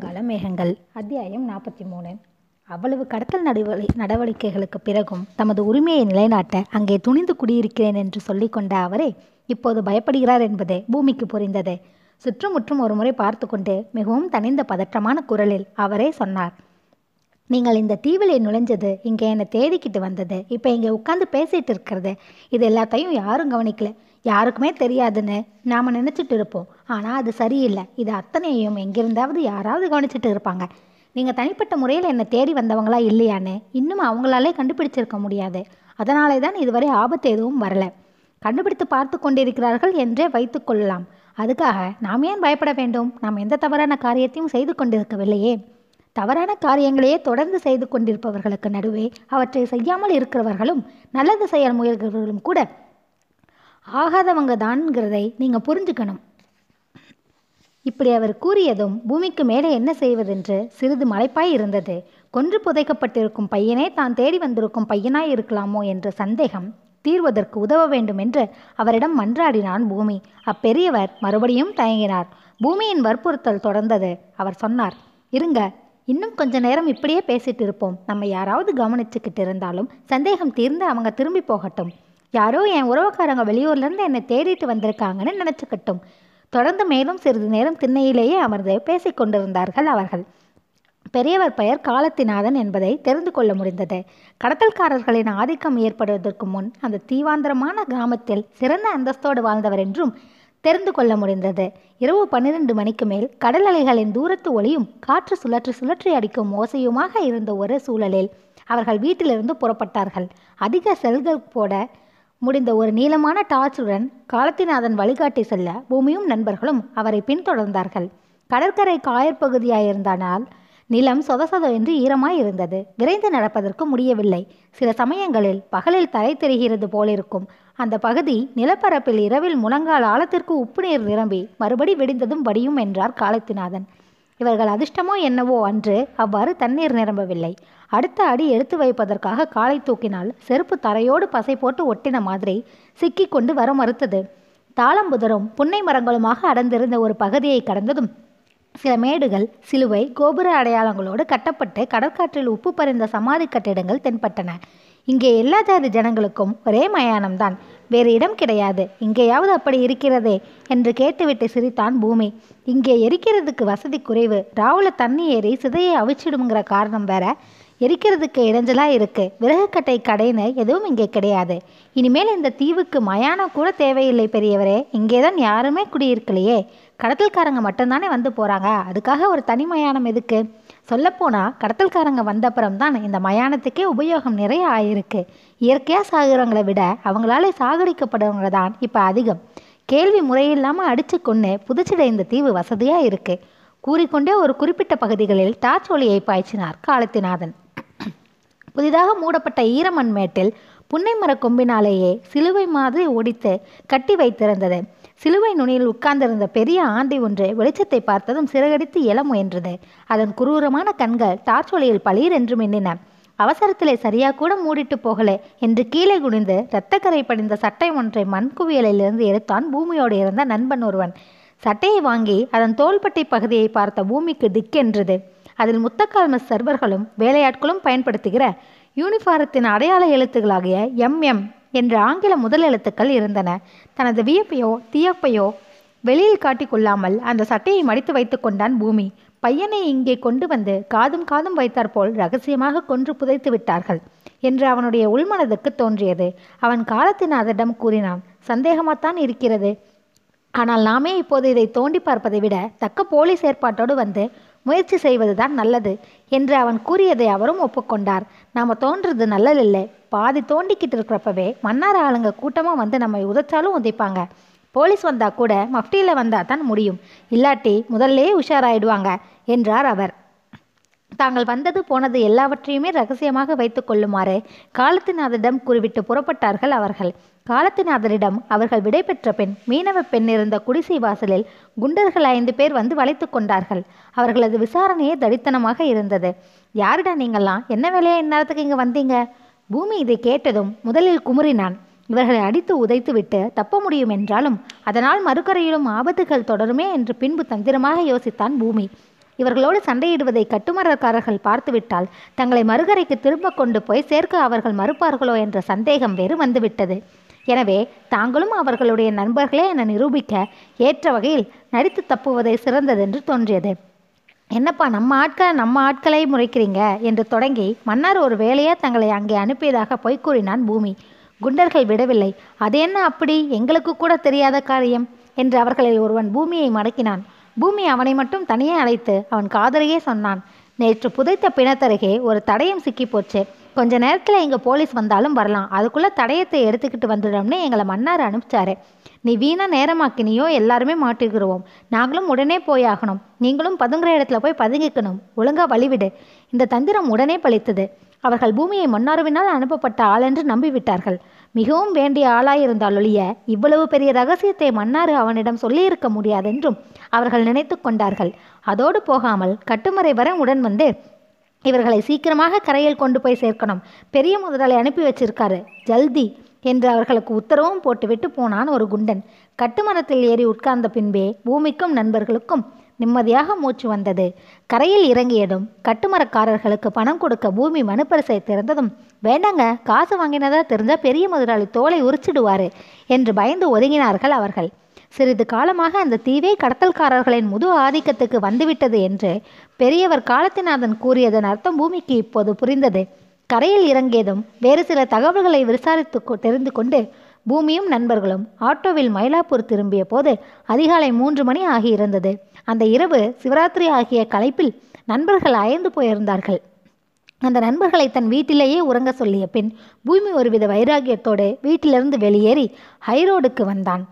சாயங்கால மேகங்கள் அத்தியாயம் நாற்பத்தி மூணு. அவ்வளவு கடத்தல் நடவடி நடவடிக்கைகளுக்கு பிறகும் தமது உரிமையை நிலைநாட்ட அங்கே துணிந்து குடியிருக்கிறேன் என்று சொல்லிக்கொண்ட அவரே இப்போது பயப்படுகிறார் என்பது பூமிக்கு புரிந்தது. சுற்றுமுற்றும் ஒருமுறை பார்த்து கொண்டு மிகவும் தனிந்த பதற்றமான குரலில் அவரே சொன்னார். நீங்கள் இந்த தீவில் நுழைஞ்சது இங்கே என்னை தேடிக்கிட்டு வந்தது. இப்போ இங்கே உட்காந்து பேசிட்டு இருக்கிறது. இது எல்லாத்தையும் யாரும் கவனிக்கல. யாருக்குமே தெரியாதுன்னு நாம் நினச்சிட்டு இருப்போம். ஆனால் அது சரியில்லை. இது அத்தனையும் எங்கிருந்தாவது யாராவது கவனிச்சிட்டு இருப்பாங்க. நீங்கள் தனிப்பட்ட முறையில் என்னை தேடி வந்தவங்களா இல்லையான்னு இன்னும் அவங்களாலே கண்டுபிடிச்சிருக்க முடியாது. அதனாலே தான் இதுவரை ஆபத்து எதுவும் வரல. கண்டுபிடித்து பார்த்து கொண்டிருக்கிறார்கள் என்றே வைத்துக்கொள்ளலாம் அதுக்காக நாம் ஏன் பயப்பட வேண்டும்? நாம் எந்த தவறான காரியத்தையும் செய்து கொண்டிருக்கவில்லையே. தவறான காரியங்களையே தொடர்ந்து செய்து கொண்டிருப்பவர்களுக்கு நடுவே அவற்றை செய்யாமல் இருக்கிறவர்களும் நல்லது செய்ய முயல்கிறவர்களும் கூட ஆகாதவங்க தான்ங்கிறதை நீங்கள் புரிஞ்சுக்கணும். இப்படி அவர் கூறியதும் பூமிக்கு மேலே என்ன செய்வதென்று சிறிது மலைப்பாய் இருந்தது. கொன்று புதைக்கப்பட்டிருக்கும் பையனே தான் தேடி வந்திருக்கும் பையனாய் இருக்கலாமோ என்ற சந்தேகம் தீர்வதற்கு உதவ வேண்டும் என்று அவரிடம் மன்றாடினான் பூமி. அப்பெரியவர் மறுபடியும் தயங்கினார். பூமியின் வற்புறுத்தல் தொடர்ந்தது அவர் சொன்னார். இருங்க இன்னும் கொஞ்ச நேரம் இப்படியே பேசிட்டு இருப்போம். நம்ம யாராவது கவனிச்சுக்கிட்டு இருந்தாலும் சந்தேகம் தீர்ந்து அவங்க திரும்பி போகட்டும். யாரோ என் உறவுக்காரங்க வெளியூர்லேருந்து என்னை தேடிட்டு வந்திருக்காங்கன்னு நினச்சிக்கட்டும். தொடர்ந்து மேலும் சிறிது நேரம் திண்ணையிலேயே அமர்ந்து பேசிக் கொண்டிருந்தார்கள் அவர்கள். பெரியவர் பெயர் காலத்திநாதன் என்பதை தெரிந்து கொள்ள முடிந்தது. கடத்தல்காரர்களின் ஆதிக்கம் ஏற்படுவதற்கு முன் அந்த தீவாந்திரமான கிராமத்தில் சிறந்த அந்தஸ்தோடு வாழ்ந்தவர் என்றும் தெரிந்து கொள்ள முடிந்தது. இரவு பன்னிரண்டு மணிக்கு மேல் கடல் அலைகளின் தூரத்து ஒளியும் காற்று சுழற்றி சுழற்றி அடிக்கும் ஓசையுமாக இருந்த ஒரு சூழலில் அவர்கள் வீட்டிலிருந்து புறப்பட்டார்கள். அதிக செல்கள் போட முடிந்த ஒரு நீளமான டார்ச்சுடன் காலத்தினாதன் வழிகாட்டி செல்ல பூமியும் நண்பர்களும் அவரை பின்தொடர்ந்தார்கள். கடற்கரை காயற்பகுதியாயிருந்தனால் நிலம் சொத சொத என்று ஈரமாய் இருந்தது விரைந்து நடப்பதற்கு முடியவில்லை. சில சமயங்களில் பகலில் தரை தெரிகிறது போலிருக்கும். அந்த பகுதி நிலப்பரப்பில் இரவில் முழங்கால் ஆழத்திற்கு உப்பு நீர் நிரம்பி மறுபடி வெடிந்ததும் வடியும் என்றார் காலத்திநாதன். இவர்கள் அதிர்ஷ்டமோ என்னவோ அன்று அவ்வாறு தண்ணீர் நிரம்பவில்லை. அடுத்த அடி எடுத்து வைப்பதற்காக காலை தூக்கினால் செருப்பு தரையோடு பசை போட்டு ஒட்டின மாதிரி சிக்கி கொண்டு வர மறுத்தது. தாளம்புதரும் புன்னை மரங்களுமாக அடர்ந்திருந்த ஒரு பகுதியை கடந்ததும் சில மேடுகள் சிலுவை கோபுர அடையாளங்களோடு கட்டப்பட்டு கடற்காற்றில் உப்பு பறிந்த சமாதி கட்டிடங்கள் தென்பட்டன. இங்கே எல்லா ஜாதி ஜனங்களுக்கும் ஒரே மயானம்தான். வேறு இடம் கிடையாது. இங்கேயாவது அப்படி இருக்கிறதே என்று கேட்டுவிட்டு சிரித்தான் பூமி. இங்கே எரிக்கிறதுக்கு வசதி குறைவு. ராவுல தண்ணி ஏறி சிதையை அவிச்சிடுங்கிற காரணம் வேற. எரிக்கிறதுக்கு இடைஞ்சலா இருக்கு. விறகுக்கட்டை கடைன்னு எதுவும் இங்கே கிடையாது. இனிமேல் இந்த தீவுக்கு மயானம் கூட தேவையில்லை பெரியவரே. இங்கேதான் யாருமே குடியிருக்கலையே. கடத்தல்காரங்க மட்டும்தானே வந்து போகிறாங்க அதுக்காக ஒரு தனி மயானம் எதுக்கு? சொல்லப்போனால் கடத்தல்காரங்க வந்தப்புறம் தான் இந்த மயானத்துக்கே உபயோகம் நிறைய ஆயிருக்கு. இயற்கையாக சாகுறவங்களை விட அவங்களால சாகடிக்கப்படுறவங்க தான் இப்போ அதிகம். கேள்வி முறையில்லாமல் அடித்து கொண்டு புதுச்சிட இந்த தீவு வசதியாக இருக்கு. கூறிக்கொண்டே ஒரு குறிப்பிட்ட பகுதிகளில் டார்ச் ஒளியை பாய்ச்சினார் காலத்திநாதன். புதிதாக மூடப்பட்ட ஈரமண் மேட்டில் புன்னை மர கொம்பினாலேயே சிலுவை மாதிரி ஒடித்து கட்டி வைத்திருந்தது. சிலுவை நுனியில் உட்கார்ந்திருந்த பெரிய ஆந்தை ஒன்று வெளிச்சத்தை பார்த்ததும் சிறகடித்து எழ முயன்றது. அதன் குரூரமான கண்கள் டார்ச் ஒளியில் பளீர் என்று மின்னின. அவசரத்திலே சரியா கூட மூடிட்டு போகலே என்று கீழே குனிந்து இரத்தக்கரை படிந்த சட்டை ஒன்றை மண் குவியலிலிருந்து எடுத்தான் பூமியோடு இருந்த நண்பன் ஒருவன். சட்டையை வாங்கி அதன் தோள்பட்டை பகுதியை பார்த்த பூமிக்கு திக்கென்றது அதில் முத்தக்கால்ம சர்வர்களும் வேலையாட்களும் பயன்படுத்துகிற யூனிஃபாரத்தின் அடையாள எழுத்துக்களாகிய எம் எம் என்ற ஆங்கில முதல் எழுத்துக்கள் இருந்தன. தனது வியப்பையோ தியப்பையோ வெளியில் காட்டிக்கொள்ளாமல் அந்த சட்டையை மடித்து வைத்து கொண்டான் பூமி. பையனை இங்கே கொண்டு வந்து காதும் காதும் வைத்தாற்போல் ரகசியமாக கொன்று புதைத்து விட்டார்கள் என்று அவனுடைய உள்மனதுக்கு தோன்றியது. அவன் காலத்தினாதரிடம் கூறினான் சந்தேகமாகத்தான் இருக்கிறது. ஆனால் நாமே இப்போது இதை தோண்டி பார்ப்பதை விட தக்க போலீஸ் ஏற்பாட்டோடு வந்து முயற்சி செய்வதுதான் நல்லது என்று அவன் கூறியதை அவரும் ஒப்புக்கொண்டார் நாம தோன்றது நல்லதில்லை. பாதி தோண்டிக்கிட்டு இருக்கிறப்பவே மன்னார் ஆளுங்க கூட்டமாக வந்து நம்மை உதைச்சாலும் உதைப்பாங்க. போலீஸ் வந்தா கூட மஃப்டியில் வந்தா தான் முடியும். இல்லாட்டி முதல்லே உஷாராயிடுவாங்க என்றார் அவர். தாங்கள் வந்தது போனது எல்லாவற்றையுமே ரகசியமாக வைத்து கொள்ளுமாறு காலத்திநாதரிடம் குறிவிட்டு புறப்பட்டார்கள் அவர்கள். காலத்திநாதரிடம் அவர்கள் விடைபெற்ற பெண் மீனவ பெண் இருந்த குடிசை வாசலில் குண்டர்கள் ஐந்து பேர் வந்து வளைத்து கொண்டார்கள். அவர்களது விசாரணையே தடித்தனமாக இருந்தது. யாருடா நீங்கள்லாம்? என்ன வேலையா இந்நேரத்துக்கு இங்கே வந்தீங்க? பூமி இதை கேட்டதும் முதலில் குமுறினான். இவர்களை அடித்து உதைத்துவிட்டு தப்ப முடியும் என்றாலும் அதனால் மறுக்கரையிலும் ஆபத்துகள் தொடருமே என்று பின்பு தந்திரமாக யோசித்தான் பூமி. இவர்களோடு சண்டையிடுவதை கட்டுமரக்காரர்கள் பார்த்துவிட்டால் தங்களை மறுகரைக்கு திரும்ப கொண்டு போய் சேர்க்க அவர்கள் மறுப்பார்களோ என்ற சந்தேகம் வேறு வந்துவிட்டது. எனவே தாங்களும் அவர்களுடைய நண்பர்களே என நிரூபிக்க ஏற்ற வகையில் நடித்து தப்புவதை சிறந்ததென்று தோன்றியது. என்னப்பா நம்ம ஆட்களை நம்ம ஆட்களை முறைக்கிறீங்க? என்று தொடங்கி மன்னார் ஒரு வேலையா தங்களை அங்கே அனுப்பியதாக பொய் கூறினான் பூமி. குண்டர்கள் விடவில்லை. அது என்ன அப்படி? எங்களுக்கு கூட தெரியாத காரியம் என்று அவர்களில் ஒருவன் பூமியை மடக்கினான். பூமி அவனை மட்டும் தனியே அழைத்து அவன் காதலையே சொன்னான். நேற்று புதைத்த பிணத்தருகே ஒரு தடயம் சிக்கிப்போச்சு கொஞ்ச நேரத்தில் இங்கே போலீஸ் வந்தாலும் வரலாம். அதுக்குள்ளே தடயத்தை எடுத்துக்கிட்டு வந்துடும்னு எங்களை மன்னார் அனுப்பிச்சாரு. நீ வீணா நேரமாக்கினியோ எல்லாருமே மாட்டிக்கிறோம் நாங்களும் உடனே போயாகணும் நீங்களும் பதுங்குற இடத்துல போய் பதுங்கிக்கணும். ஒழுங்கா வழிவிடு. இந்த தந்திரம் உடனே பழித்தது. அவர்கள் பூமியை மன்னாருவினால் அனுப்பப்பட்ட ஆளென்று நம்பிவிட்டார்கள். மிகவும் வேண்டிய ஆளாயிருந்தாலொழிய இவ்வளவு பெரிய ரகசியத்தை மன்னாரு அவனிடம் சொல்லியிருக்க முடியாதென்றும் அவர்கள் நினைத்து கொண்டார்கள். அதோடு போகாமல் கட்டுமறை வரை உடன் வந்து இவர்களை சீக்கிரமாக கரையில் கொண்டு போய் சேர்க்கணும். பெரிய முதலாளி அனுப்பி வச்சிருக்காரு. ஜல்தி என்று அவர்களுக்கு உத்தரவும் போட்டுவிட்டு போனான் ஒரு குண்டன். கட்டுமரத்தில் ஏறி உட்கார்ந்த பின்பே பூமிக்கும் நண்பர்களுக்கும் நிம்மதியாக மூச்சு வந்தது. கரையில் இறங்கியதும் கட்டுமரக்காரர்களுக்கு பணம் கொடுக்க பூமி மனுப்பரிசை திறந்ததும் வேண்டாங்க காசு வாங்கினதா தெரிஞ்சா பெரிய முதலாளி தோலை உரிச்சிடுவாரு என்று பயந்து ஒதுங்கினார்கள் அவர்கள். சிறிது காலமாக அந்த தீவே கடத்தல்காரர்களின் முது ஆதிக்கத்துக்கு வந்துவிட்டது என்று பெரியவர் காலத்திநாதன் கூறியதன் அர்த்தம் பூமிக்கு இப்போது புரிந்தது. கரையில் இறங்கியதும் வேறு சில தகவல்களை விசாரித்து தெரிந்து கொண்டு பூமியும் நண்பர்களும் ஆட்டோவில் மயிலாப்பூர் திரும்பிய போது அதிகாலை மூன்று மணி ஆகியிருந்தது. அந்த இரவு சிவராத்திரி ஆகிய களைப்பில் நண்பர்கள் அயர்ந்து போயிருந்தார்கள். அந்த நண்பர்களை தன் வீட்டிலேயே உறங்க சொல்லிய பின் பூமி ஒருவித வைராகியத்தோடு வீட்டிலிருந்து வெளியேறி ஹைரோடுக்கு வந்தான்.